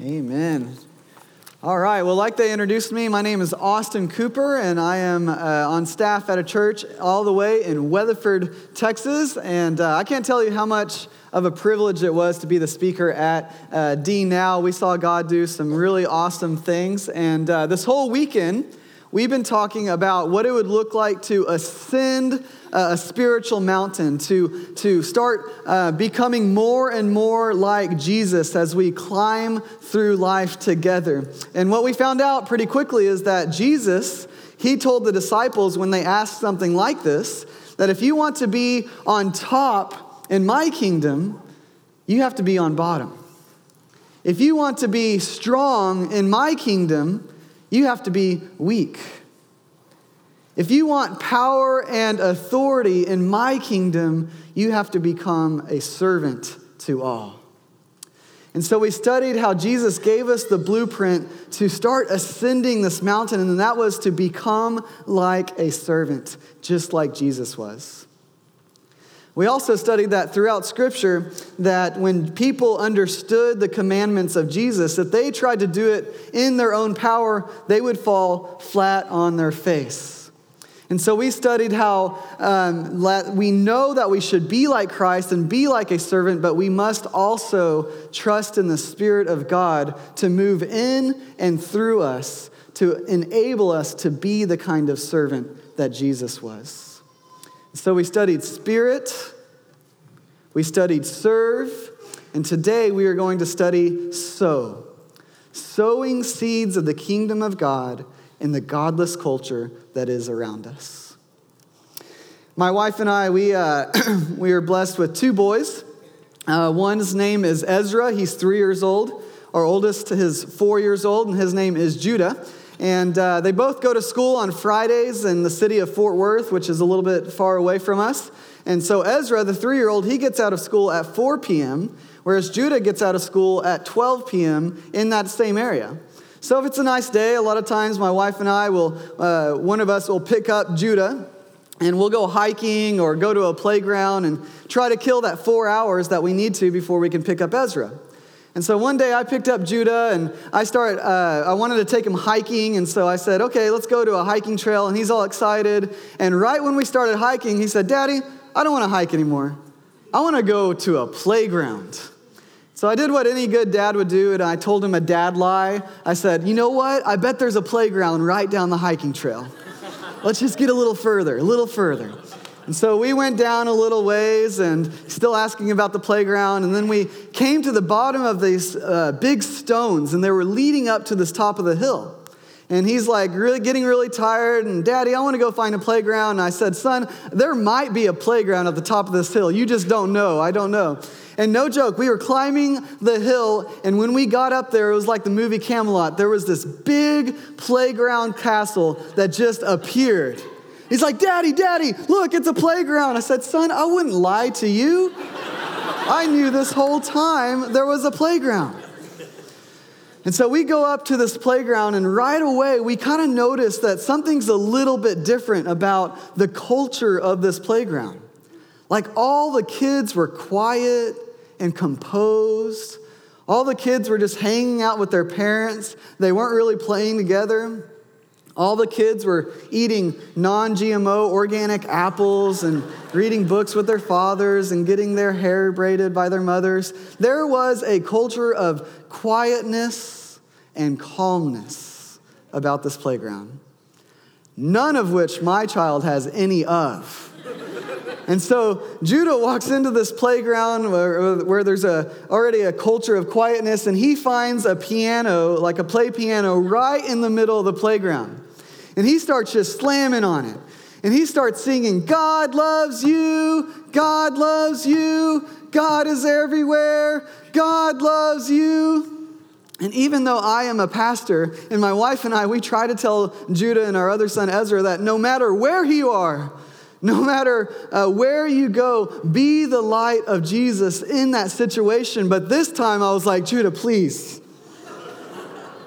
Amen. All right, well, like they introduced me, my name is Austin Cooper, and I am uh, on staff at a church all the way in Weatherford, Texas. And uh, I can't tell you how much of a privilege it was to be the speaker at uh, D Now. We saw God do some really awesome things. And uh, this whole weekend, we've been talking about what it would look like to ascend a spiritual mountain, to, to start uh, becoming more and more like Jesus as we climb through life together. And what we found out pretty quickly is that Jesus, he told the disciples when they asked something like this, that if you want to be on top in my kingdom, you have to be on bottom. If you want to be strong in my kingdom, you have to be weak. If you want power and authority in my kingdom, you have to become a servant to all. And so we studied how Jesus gave us the blueprint to start ascending this mountain, and that was to become like a servant, just like Jesus was. We also studied that throughout Scripture, that when people understood the commandments of Jesus, that they tried to do it in their own power, they would fall flat on their face. And so we studied how um, we know that we should be like Christ and be like a servant, but we must also trust in the Spirit of God to move in and through us to enable us to be the kind of servant that Jesus was. So we studied Spirit, we studied serve, and today we are going to study sow. Sowing seeds of the kingdom of God in the godless culture that is around us. My wife and I, we, uh, we are blessed with two boys. Uh, one's name is Ezra, he's three years old. Our oldest is four years old, and his name is Judah. And uh, they both go to school on Fridays in the city of Fort Worth, which is a little bit far away from us. And so Ezra, the three year old, he gets out of school at 4 p.m., whereas Judah gets out of school at 12 p.m. in that same area. So if it's a nice day, a lot of times my wife and I will, uh, one of us will pick up Judah and we'll go hiking or go to a playground and try to kill that four hours that we need to before we can pick up Ezra. And so one day I picked up Judah and I started, uh, I wanted to take him hiking. And so I said, okay, let's go to a hiking trail. And he's all excited. And right when we started hiking, he said, Daddy, I don't want to hike anymore. I want to go to a playground. So I did what any good dad would do, and I told him a dad lie. I said, You know what? I bet there's a playground right down the hiking trail. Let's just get a little further, a little further. And so we went down a little ways and still asking about the playground. And then we came to the bottom of these uh, big stones, and they were leading up to this top of the hill. And he's like, really getting really tired. And daddy, I want to go find a playground. And I said, son, there might be a playground at the top of this hill. You just don't know. I don't know. And no joke, we were climbing the hill, and when we got up there, it was like the movie Camelot. There was this big playground castle that just appeared. He's like, Daddy, Daddy, look, it's a playground. I said, Son, I wouldn't lie to you. I knew this whole time there was a playground. And so we go up to this playground, and right away we kind of notice that something's a little bit different about the culture of this playground. Like all the kids were quiet and composed. All the kids were just hanging out with their parents. They weren't really playing together. All the kids were eating non GMO organic apples and reading books with their fathers and getting their hair braided by their mothers. There was a culture of quietness and calmness about this playground, none of which my child has any of. And so Judah walks into this playground where, where, there's a, already a culture of quietness, and he finds a piano, like a play piano, right in the middle of the playground. And he starts just slamming on it. And he starts singing, God loves you, God loves you, God is everywhere, God loves you. And even though I am a pastor, and my wife and I, we try to tell Judah and our other son Ezra that no matter where you are, no matter uh, where you go, be the light of Jesus in that situation. But this time I was like, Judah, please.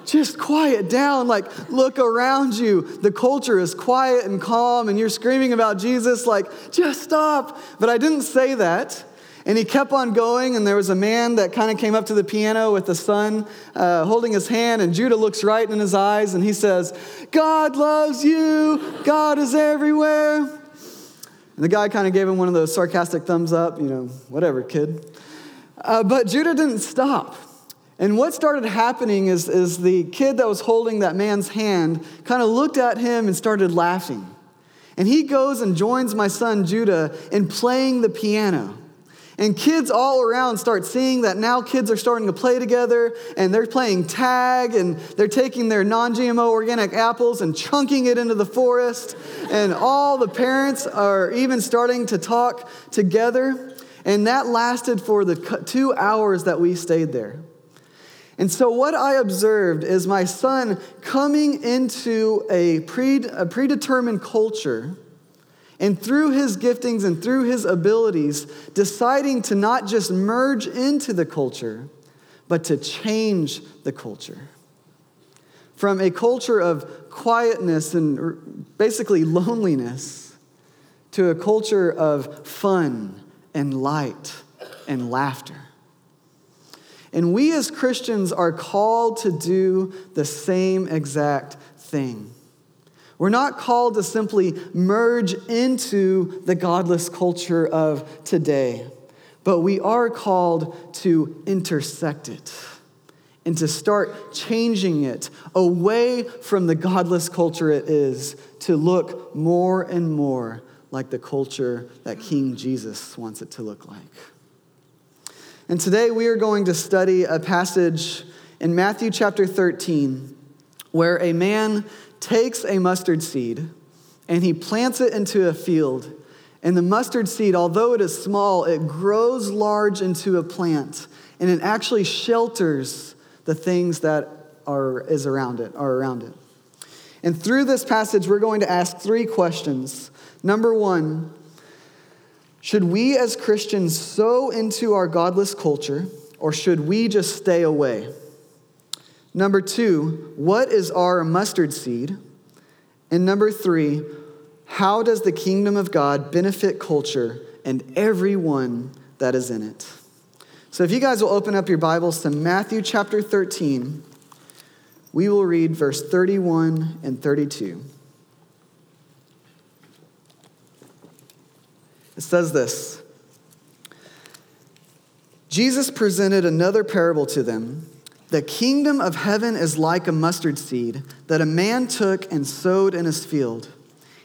Just quiet down. Like, look around you. The culture is quiet and calm, and you're screaming about Jesus. Like, just stop. But I didn't say that. And he kept on going, and there was a man that kind of came up to the piano with the son uh, holding his hand, and Judah looks right in his eyes, and he says, God loves you, God is everywhere. And the guy kind of gave him one of those sarcastic thumbs up, you know, whatever, kid. Uh, but Judah didn't stop. And what started happening is, is the kid that was holding that man's hand kind of looked at him and started laughing. And he goes and joins my son Judah in playing the piano. And kids all around start seeing that now kids are starting to play together and they're playing tag and they're taking their non GMO organic apples and chunking it into the forest. And all the parents are even starting to talk together. And that lasted for the two hours that we stayed there. And so, what I observed is my son coming into a, pre, a predetermined culture and through his giftings and through his abilities, deciding to not just merge into the culture, but to change the culture. From a culture of quietness and basically loneliness to a culture of fun and light and laughter. And we as Christians are called to do the same exact thing. We're not called to simply merge into the godless culture of today, but we are called to intersect it and to start changing it away from the godless culture it is to look more and more like the culture that King Jesus wants it to look like. And today we are going to study a passage in Matthew chapter 13 where a man takes a mustard seed and he plants it into a field. And the mustard seed, although it is small, it grows large into a plant and it actually shelters the things that are is around it, are around it. And through this passage, we're going to ask three questions. Number one, should we as Christians sow into our godless culture, or should we just stay away? Number two, what is our mustard seed? And number three, how does the kingdom of God benefit culture and everyone that is in it? So if you guys will open up your Bibles to Matthew chapter 13, we will read verse 31 and 32. It says this Jesus presented another parable to them. The kingdom of heaven is like a mustard seed that a man took and sowed in his field.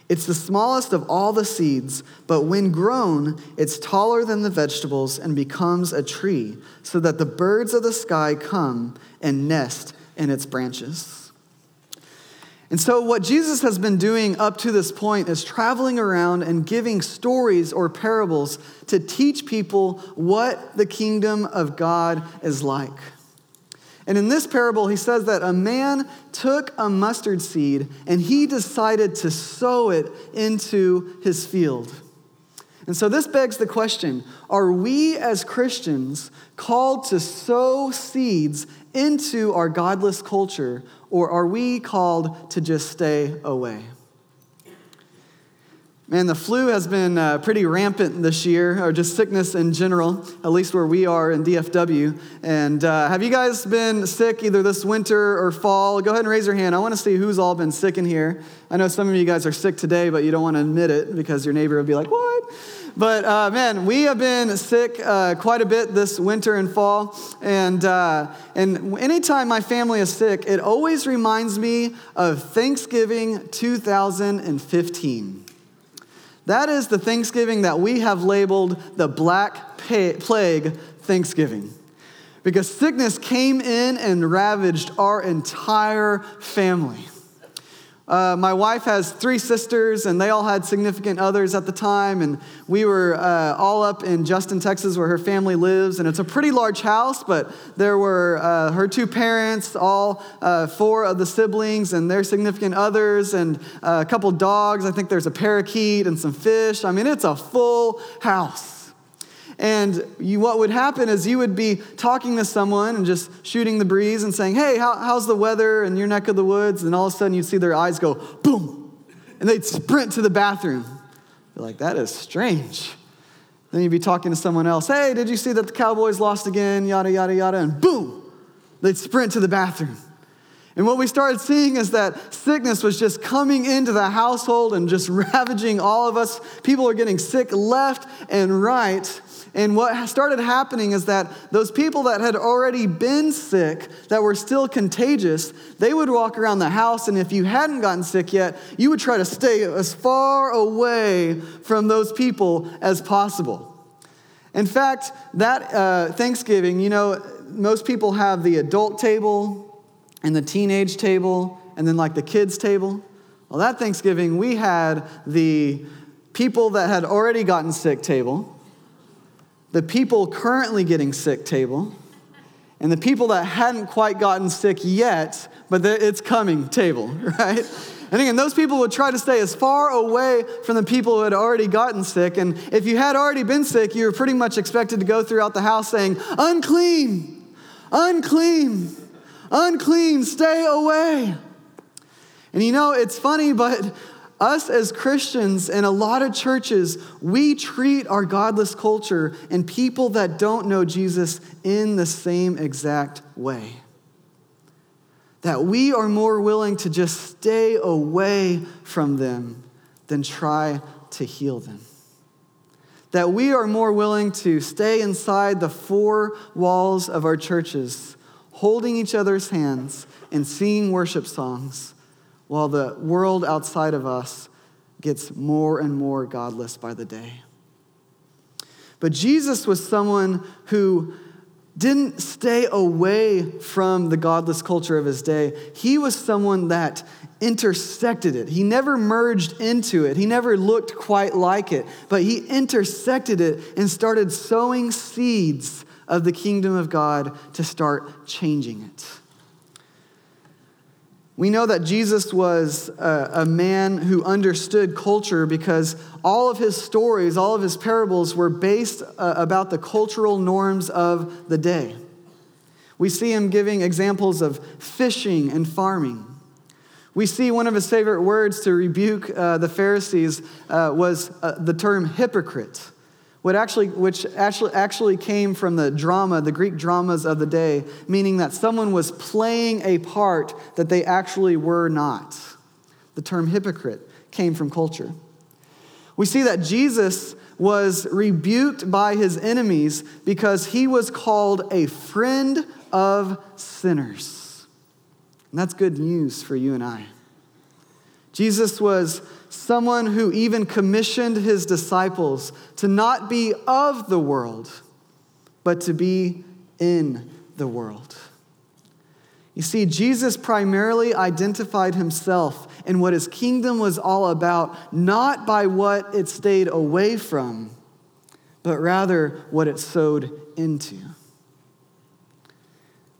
It's the smallest of all the seeds, but when grown, it's taller than the vegetables and becomes a tree, so that the birds of the sky come and nest in its branches. And so, what Jesus has been doing up to this point is traveling around and giving stories or parables to teach people what the kingdom of God is like. And in this parable, he says that a man took a mustard seed and he decided to sow it into his field. And so this begs the question are we as Christians called to sow seeds into our godless culture, or are we called to just stay away? Man, the flu has been uh, pretty rampant this year, or just sickness in general, at least where we are in DFW. And uh, have you guys been sick either this winter or fall? Go ahead and raise your hand. I want to see who's all been sick in here. I know some of you guys are sick today, but you don't want to admit it because your neighbor would be like, What? But uh, man, we have been sick uh, quite a bit this winter and fall. And, uh, and anytime my family is sick, it always reminds me of Thanksgiving 2015. That is the Thanksgiving that we have labeled the Black Plague Thanksgiving. Because sickness came in and ravaged our entire family. Uh, my wife has three sisters, and they all had significant others at the time. And we were uh, all up in Justin, Texas, where her family lives. And it's a pretty large house, but there were uh, her two parents, all uh, four of the siblings, and their significant others, and uh, a couple dogs. I think there's a parakeet and some fish. I mean, it's a full house. And you, what would happen is you would be talking to someone and just shooting the breeze and saying, Hey, how, how's the weather in your neck of the woods? And all of a sudden you'd see their eyes go boom, and they'd sprint to the bathroom. You're like, That is strange. Then you'd be talking to someone else, hey, did you see that the Cowboys lost again? Yada, yada, yada. And boom, they'd sprint to the bathroom. And what we started seeing is that sickness was just coming into the household and just ravaging all of us. People are getting sick left and right. And what started happening is that those people that had already been sick, that were still contagious, they would walk around the house. And if you hadn't gotten sick yet, you would try to stay as far away from those people as possible. In fact, that uh, Thanksgiving, you know, most people have the adult table, and the teenage table, and then like the kids' table. Well, that Thanksgiving, we had the people that had already gotten sick table, the people currently getting sick table, and the people that hadn't quite gotten sick yet, but it's coming table, right? And again, those people would try to stay as far away from the people who had already gotten sick. And if you had already been sick, you were pretty much expected to go throughout the house saying, unclean, unclean unclean, stay away. And you know, it's funny, but us as Christians in a lot of churches, we treat our godless culture and people that don't know Jesus in the same exact way. That we are more willing to just stay away from them than try to heal them. That we are more willing to stay inside the four walls of our churches holding each other's hands and singing worship songs while the world outside of us gets more and more godless by the day. But Jesus was someone who didn't stay away from the godless culture of his day. He was someone that intersected it. He never merged into it, he never looked quite like it, but he intersected it and started sowing seeds of the kingdom of God to start changing it. We know that Jesus was a, a, man who understood culture because all of his stories, all of his parables were based uh, about the cultural norms of the day. We see him giving examples of fishing and farming. We see one of his favorite words to rebuke uh, the Pharisees uh, was uh, the term hypocrite what actually, which actually, actually came from the drama, the Greek dramas of the day, meaning that someone was playing a part that they actually were not. The term hypocrite came from culture. We see that Jesus was rebuked by his enemies because he was called a friend of sinners. And that's good news for you and I. Jesus was someone who even commissioned his disciples to not be of the world, but to be in the world. You see, Jesus primarily identified himself and what his kingdom was all about, not by what it stayed away from, but rather what it sowed into.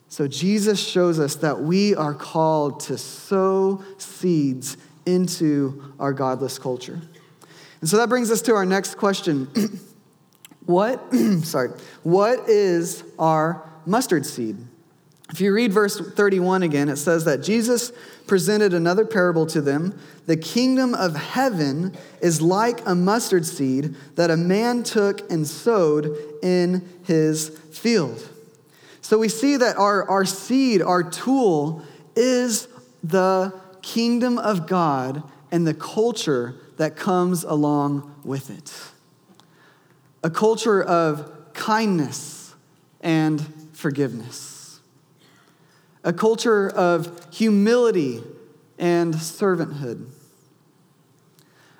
So Jesus shows us that we are called to sow seeds into our godless culture. And so that brings us to our next question. what, sorry, what is our mustard seed? If you read verse 31 again, it says that Jesus presented another parable to them. The kingdom of heaven is like a mustard seed that a man took and sowed in his field. So we see that our, our seed, our tool, is the kingdom of God and the culture that comes along with it. A culture of kindness and forgiveness. A culture of humility and servanthood.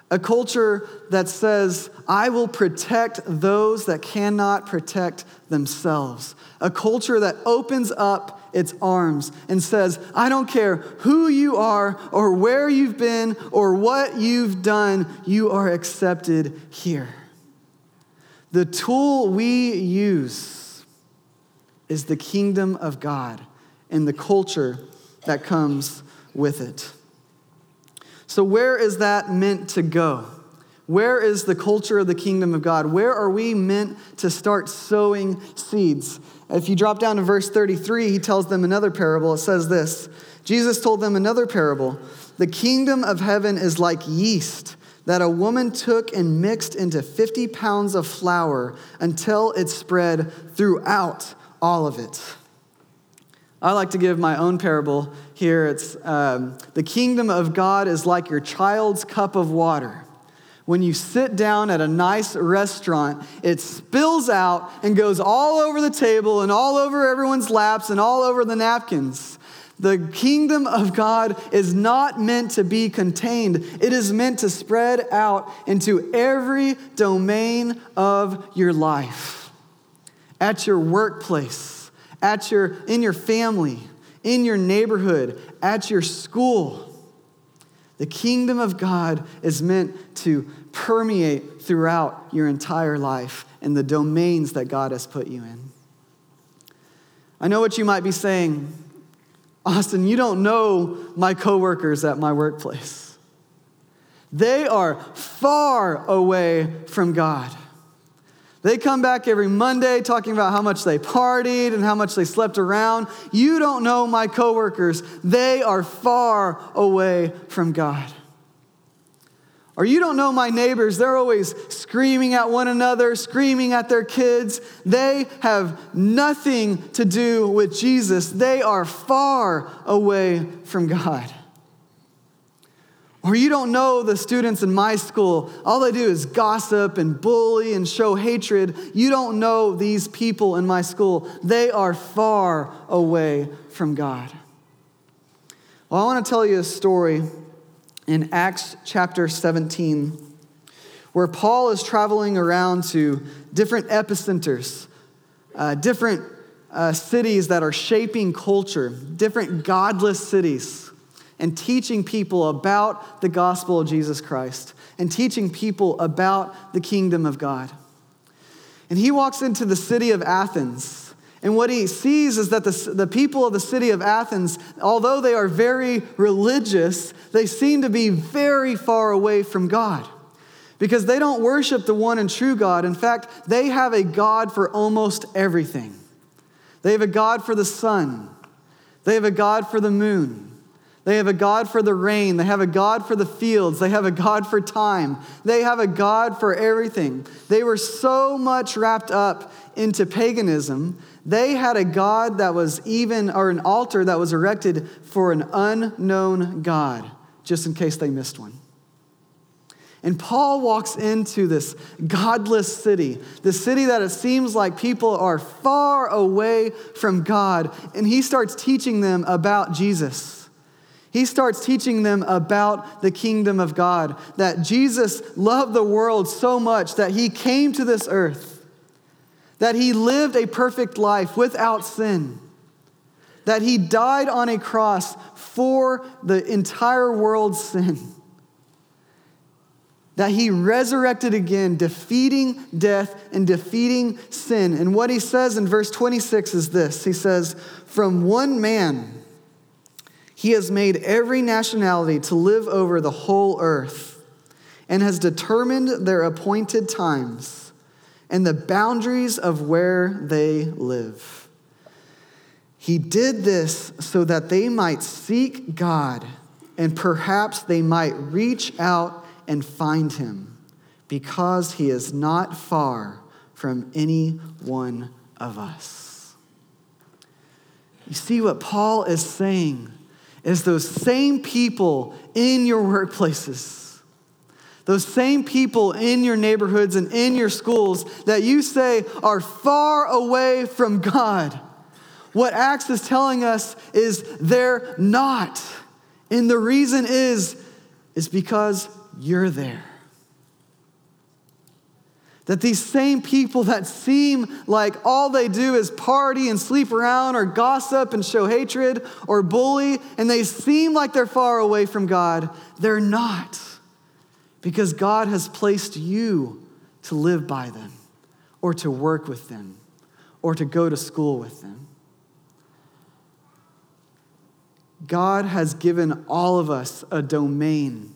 A culture that says, I will protect those that cannot protect themselves. A culture that opens up its arms and says, I don't care who you are or where you've been or what you've done, you are accepted here. The tool we use is the kingdom of God and the culture that comes with it. So, where is that meant to go? Where is the culture of the kingdom of God? Where are we meant to start sowing seeds? If you drop down to verse 33, he tells them another parable. It says this Jesus told them another parable. The kingdom of heaven is like yeast that a woman took and mixed into 50 pounds of flour until it spread throughout all of it. I like to give my own parable here. It's um, the kingdom of God is like your child's cup of water. When you sit down at a nice restaurant, it spills out and goes all over the table and all over everyone's laps and all over the napkins. The kingdom of God is not meant to be contained. It is meant to spread out into every domain of your life. At your workplace, at your in your family, in your neighborhood, at your school. The kingdom of God is meant to permeate throughout your entire life and the domains that God has put you in. I know what you might be saying. Austin, you don't know my coworkers at my workplace. They are far away from God. They come back every Monday talking about how much they partied and how much they slept around. You don't know my coworkers. They are far away from God. Or you don't know my neighbors. They're always screaming at one another, screaming at their kids. They have nothing to do with Jesus. They are far away from God. Or you don't know the students in my school. All they do is gossip and bully and show hatred. You don't know these people in my school. They are far away from God. Well, I want to tell you a story in Acts chapter 17, where Paul is traveling around to different epicenters, uh, different uh, cities that are shaping culture, different godless cities, and teaching people about the gospel of Jesus Christ and teaching people about the kingdom of God. And he walks into the city of Athens and what he sees is that the, the people of the city of Athens, although they are very religious, they seem to be very far away from God because they don't worship the one and true God. In fact, they have a God for almost everything. They have a God for the sun, they have a God for the moon. They have a God for the rain. They have a God for the fields. They have a God for time. They have a God for everything. They were so much wrapped up into paganism they had a God that was even, or an altar that was erected for an unknown God, just in case they missed one. And Paul walks into this godless city, the city that it seems like people are far away from God, and he starts teaching them about Jesus. He starts teaching them about the kingdom of God, that Jesus loved the world so much that he came to this earth that he lived a perfect life without sin, that he died on a cross for the entire world's sin, that he resurrected again, defeating death and defeating sin. And what he says in verse 26 is this He says, From one man, he has made every nationality to live over the whole earth and has determined their appointed times and the boundaries of where they live. He did this so that they might seek God and perhaps they might reach out and find him because he is not far from any one of us. You see what Paul is saying is those same people in your workplaces those same people in your neighborhoods and in your schools that you say are far away from God. What Acts is telling us is they're not. And the reason is, is because you're there. That these same people that seem like all they do is party and sleep around or gossip and show hatred or bully, and they seem like they're far away from God, they're not because God has placed you to live by them or to work with them or to go to school with them. God has given all of us a domain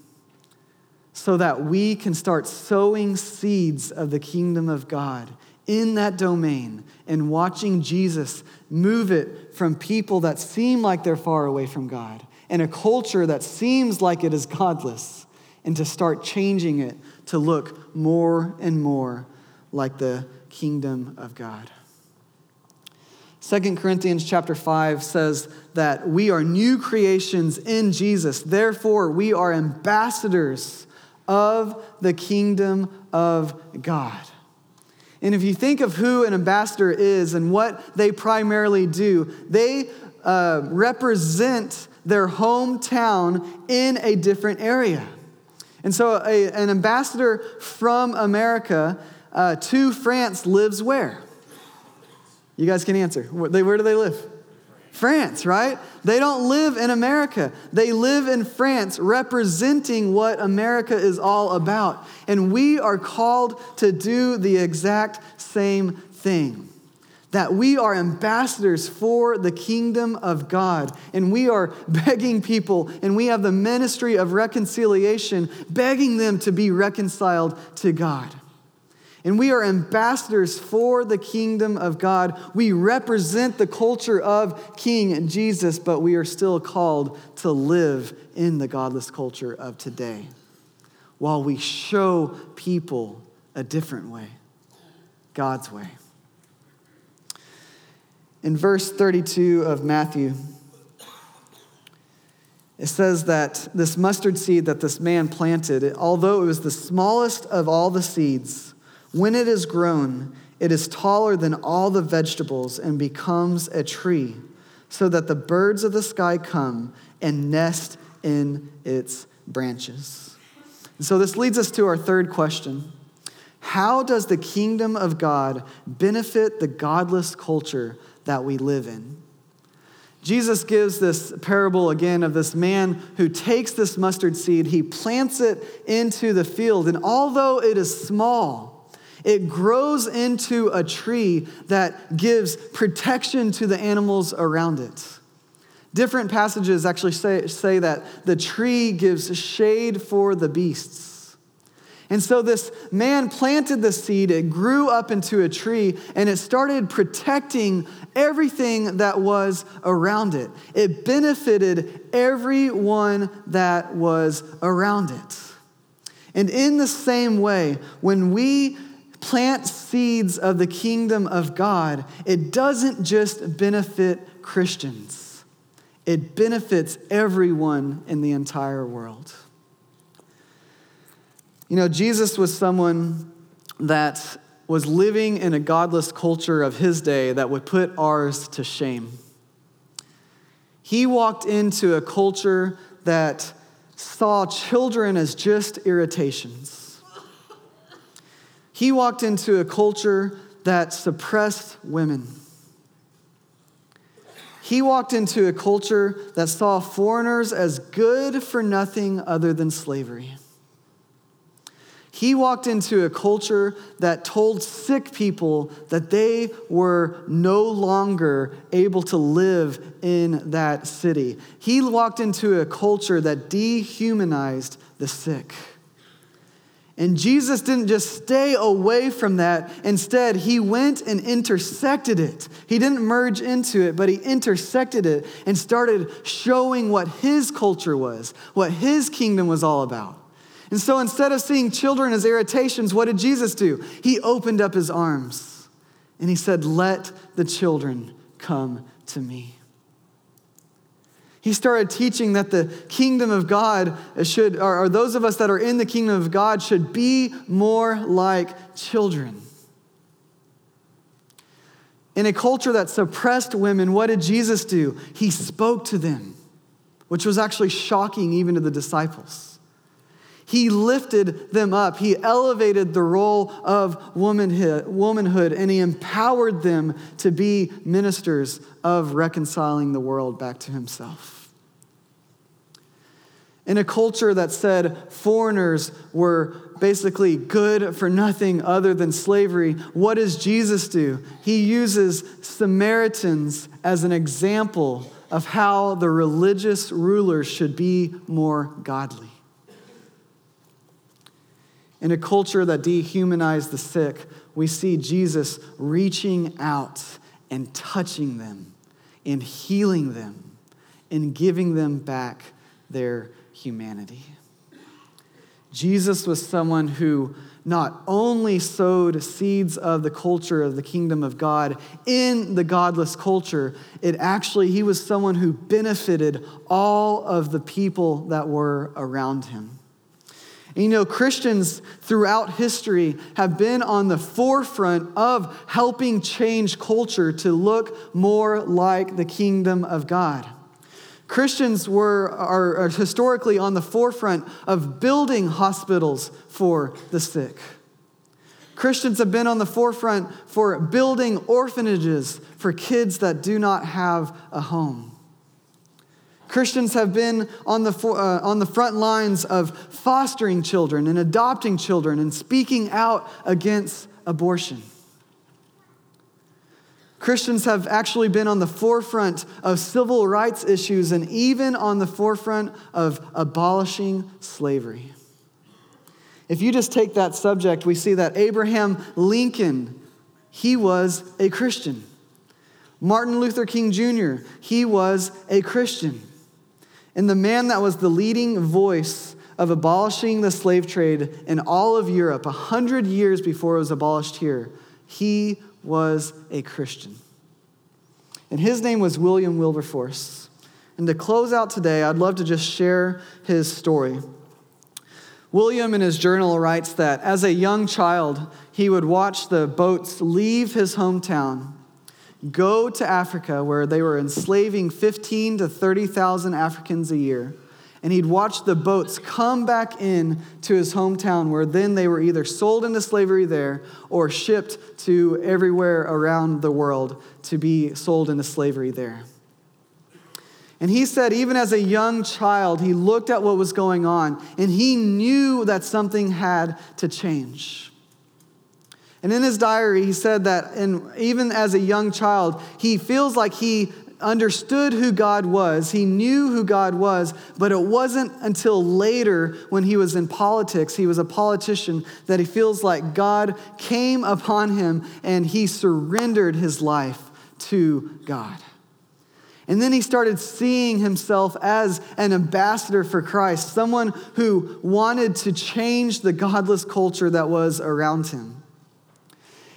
so that we can start sowing seeds of the kingdom of God in that domain and watching Jesus move it from people that seem like they're far away from God and a culture that seems like it is godless and to start changing it to look more and more like the kingdom of God. 2 Corinthians chapter 5 says that we are new creations in Jesus. Therefore, we are ambassadors of the kingdom of God. And if you think of who an ambassador is and what they primarily do, they uh, represent their hometown in a different area. And so, a, an ambassador from America uh, to France lives where? You guys can answer. Where, where do they live? France, right? They don't live in America. They live in France, representing what America is all about. And we are called to do the exact same thing. That we are ambassadors for the kingdom of God. And we are begging people, and we have the ministry of reconciliation, begging them to be reconciled to God. And we are ambassadors for the kingdom of God. We represent the culture of King Jesus, but we are still called to live in the godless culture of today while we show people a different way, God's way. In verse 32 of Matthew, it says that this mustard seed that this man planted, although it was the smallest of all the seeds, when it is grown, it is taller than all the vegetables and becomes a tree, so that the birds of the sky come and nest in its branches. And so this leads us to our third question How does the kingdom of God benefit the godless culture that we live in? Jesus gives this parable again of this man who takes this mustard seed, he plants it into the field, and although it is small, it grows into a tree that gives protection to the animals around it. Different passages actually say, say that the tree gives shade for the beasts. And so this man planted the seed, it grew up into a tree, and it started protecting everything that was around it. It benefited everyone that was around it. And in the same way, when we plant seeds of the kingdom of God, it doesn't just benefit Christians, it benefits everyone in the entire world. You know, Jesus was someone that was living in a godless culture of his day that would put ours to shame. He walked into a culture that saw children as just irritations he walked into a culture that suppressed women. He walked into a culture that saw foreigners as good for nothing other than slavery. He walked into a culture that told sick people that they were no longer able to live in that city. He walked into a culture that dehumanized the sick. And Jesus didn't just stay away from that. Instead, he went and intersected it. He didn't merge into it, but he intersected it and started showing what his culture was, what his kingdom was all about. And so instead of seeing children as irritations, what did Jesus do? He opened up his arms and he said, Let the children come to me. He started teaching that the kingdom of God should, or, or those of us that are in the kingdom of God, should be more like children. In a culture that suppressed women, what did Jesus do? He spoke to them, which was actually shocking even to the disciples. He lifted them up. He elevated the role of womanhood, and he empowered them to be ministers of reconciling the world back to himself. In a culture that said foreigners were basically good for nothing other than slavery, what does Jesus do? He uses Samaritans as an example of how the religious rulers should be more godly in a culture that dehumanized the sick, we see Jesus reaching out and touching them and healing them and giving them back their humanity. Jesus was someone who not only sowed seeds of the culture of the kingdom of God in the godless culture, it actually, he was someone who benefited all of the people that were around him. And you know, Christians throughout history have been on the forefront of helping change culture to look more like the kingdom of God. Christians were, are, are historically on the forefront of building hospitals for the sick. Christians have been on the forefront for building orphanages for kids that do not have a home. Christians have been on the, uh, on the front lines of fostering children and adopting children and speaking out against abortion. Christians have actually been on the forefront of civil rights issues and even on the forefront of abolishing slavery. If you just take that subject, we see that Abraham Lincoln, he was a Christian. Martin Luther King Jr., he was a Christian. And the man that was the leading voice of abolishing the slave trade in all of Europe, a hundred years before it was abolished here, he was a Christian. And his name was William Wilberforce. And to close out today, I'd love to just share his story. William, in his journal, writes that as a young child, he would watch the boats leave his hometown, go to Africa, where they were enslaving 15 to 30,000 Africans a year, and he'd watch the boats come back in to his hometown where then they were either sold into slavery there or shipped to everywhere around the world to be sold into slavery there. And he said, even as a young child, he looked at what was going on and he knew that something had to change. And in his diary, he said that in, even as a young child, he feels like he understood who God was, he knew who God was, but it wasn't until later when he was in politics, he was a politician, that he feels like God came upon him and he surrendered his life to God. And then he started seeing himself as an ambassador for Christ, someone who wanted to change the godless culture that was around him.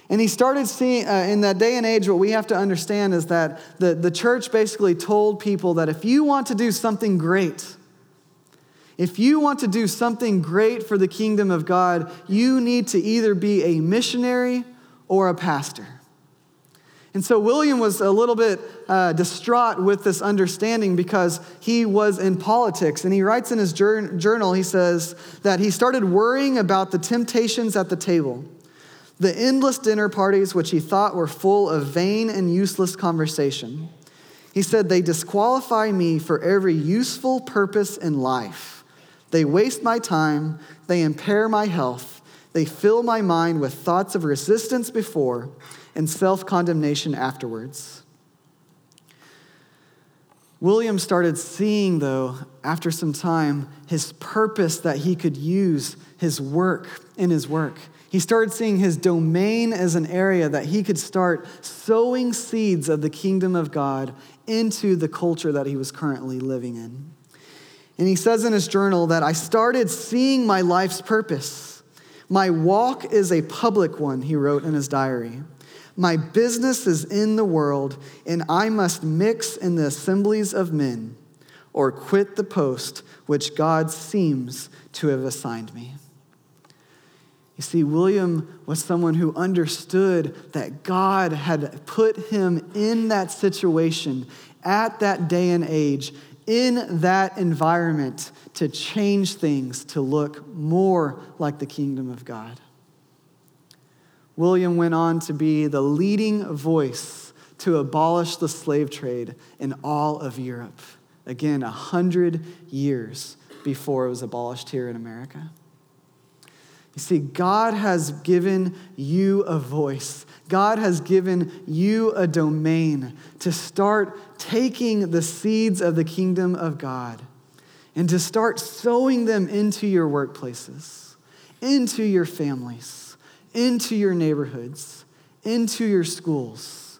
And he started seeing, uh, in that day and age, what we have to understand is that the, the church basically told people that if you want to do something great, if you want to do something great for the kingdom of God, you need to either be a missionary or a pastor. And so William was a little bit uh, distraught with this understanding because he was in politics. And he writes in his journal, he says that he started worrying about the temptations at the table. The endless dinner parties, which he thought were full of vain and useless conversation. He said, They disqualify me for every useful purpose in life. They waste my time, they impair my health, they fill my mind with thoughts of resistance before and self condemnation afterwards. William started seeing, though, after some time, his purpose that he could use his work in his work. He started seeing his domain as an area that he could start sowing seeds of the kingdom of God into the culture that he was currently living in. And he says in his journal that I started seeing my life's purpose. My walk is a public one, he wrote in his diary. My business is in the world, and I must mix in the assemblies of men or quit the post which God seems to have assigned me. You see, William was someone who understood that God had put him in that situation at that day and age, in that environment, to change things to look more like the kingdom of God. William went on to be the leading voice to abolish the slave trade in all of Europe. Again, a hundred years before it was abolished here in America. You see, God has given you a voice. God has given you a domain to start taking the seeds of the kingdom of God and to start sowing them into your workplaces, into your families, into your neighborhoods, into your schools,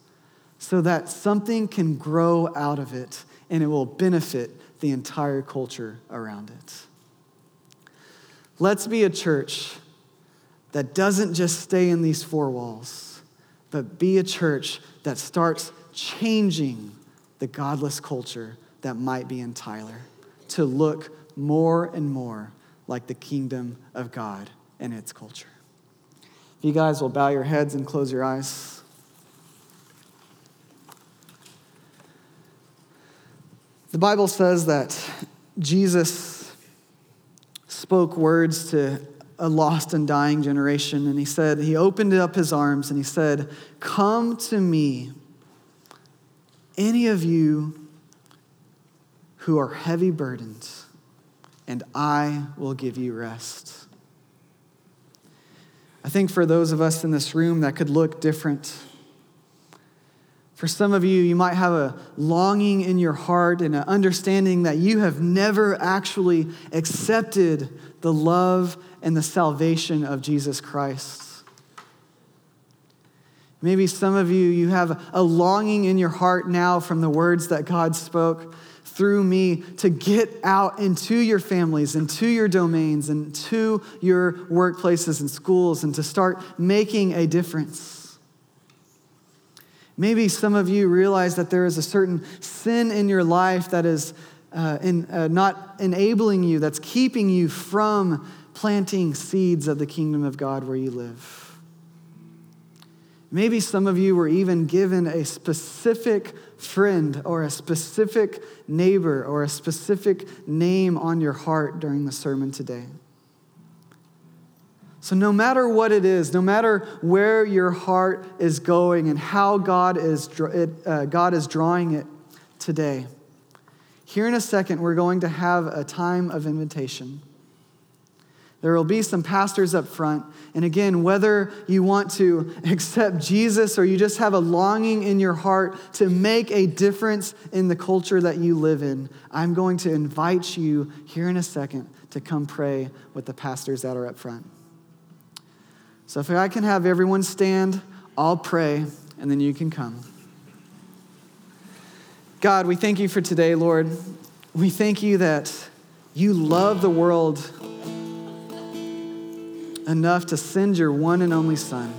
so that something can grow out of it and it will benefit the entire culture around it. Let's be a church that doesn't just stay in these four walls, but be a church that starts changing the godless culture that might be in Tyler to look more and more like the kingdom of God and its culture. If you guys will bow your heads and close your eyes. The Bible says that Jesus spoke words to a lost and dying generation, and he said, He opened up his arms and he said, Come to me, any of you who are heavy burdened, and I will give you rest. I think for those of us in this room, that could look different. For some of you, you might have a longing in your heart and an understanding that you have never actually accepted the love and the salvation of Jesus Christ. Maybe some of you, you have a longing in your heart now from the words that God spoke through me to get out into your families, into your domains, into your workplaces and schools, and to start making a difference. Maybe some of you realize that there is a certain sin in your life that is uh, in, uh, not enabling you, that's keeping you from planting seeds of the kingdom of God where you live. Maybe some of you were even given a specific friend or a specific neighbor or a specific name on your heart during the sermon today. So, no matter what it is, no matter where your heart is going and how God is, uh, God is drawing it today, here in a second, we're going to have a time of invitation. There will be some pastors up front. And again, whether you want to accept Jesus or you just have a longing in your heart to make a difference in the culture that you live in, I'm going to invite you here in a second to come pray with the pastors that are up front. So if I can have everyone stand, I'll pray, and then you can come. God, we thank you for today, Lord. We thank you that you love the world enough to send your one and only Son.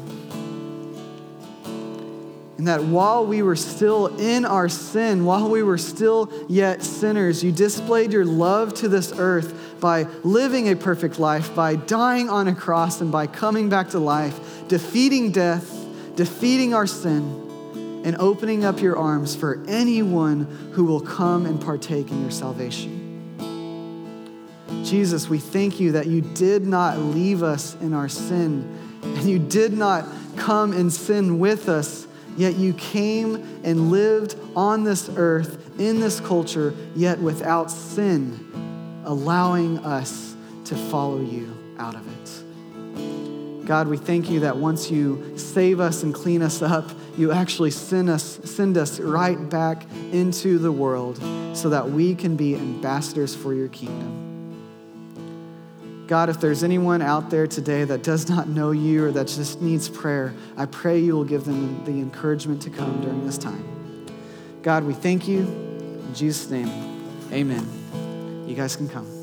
And that while we were still in our sin, while we were still yet sinners, you displayed your love to this earth by living a perfect life, by dying on a cross, and by coming back to life, defeating death, defeating our sin, and opening up your arms for anyone who will come and partake in your salvation. Jesus, we thank you that you did not leave us in our sin, and you did not come and sin with us, yet you came and lived on this earth, in this culture, yet without sin allowing us to follow you out of it. God, we thank you that once you save us and clean us up, you actually send us, send us right back into the world so that we can be ambassadors for your kingdom. God, if there's anyone out there today that does not know you or that just needs prayer, I pray you will give them the encouragement to come during this time. God, we thank you. In Jesus' name, amen. You guys can come.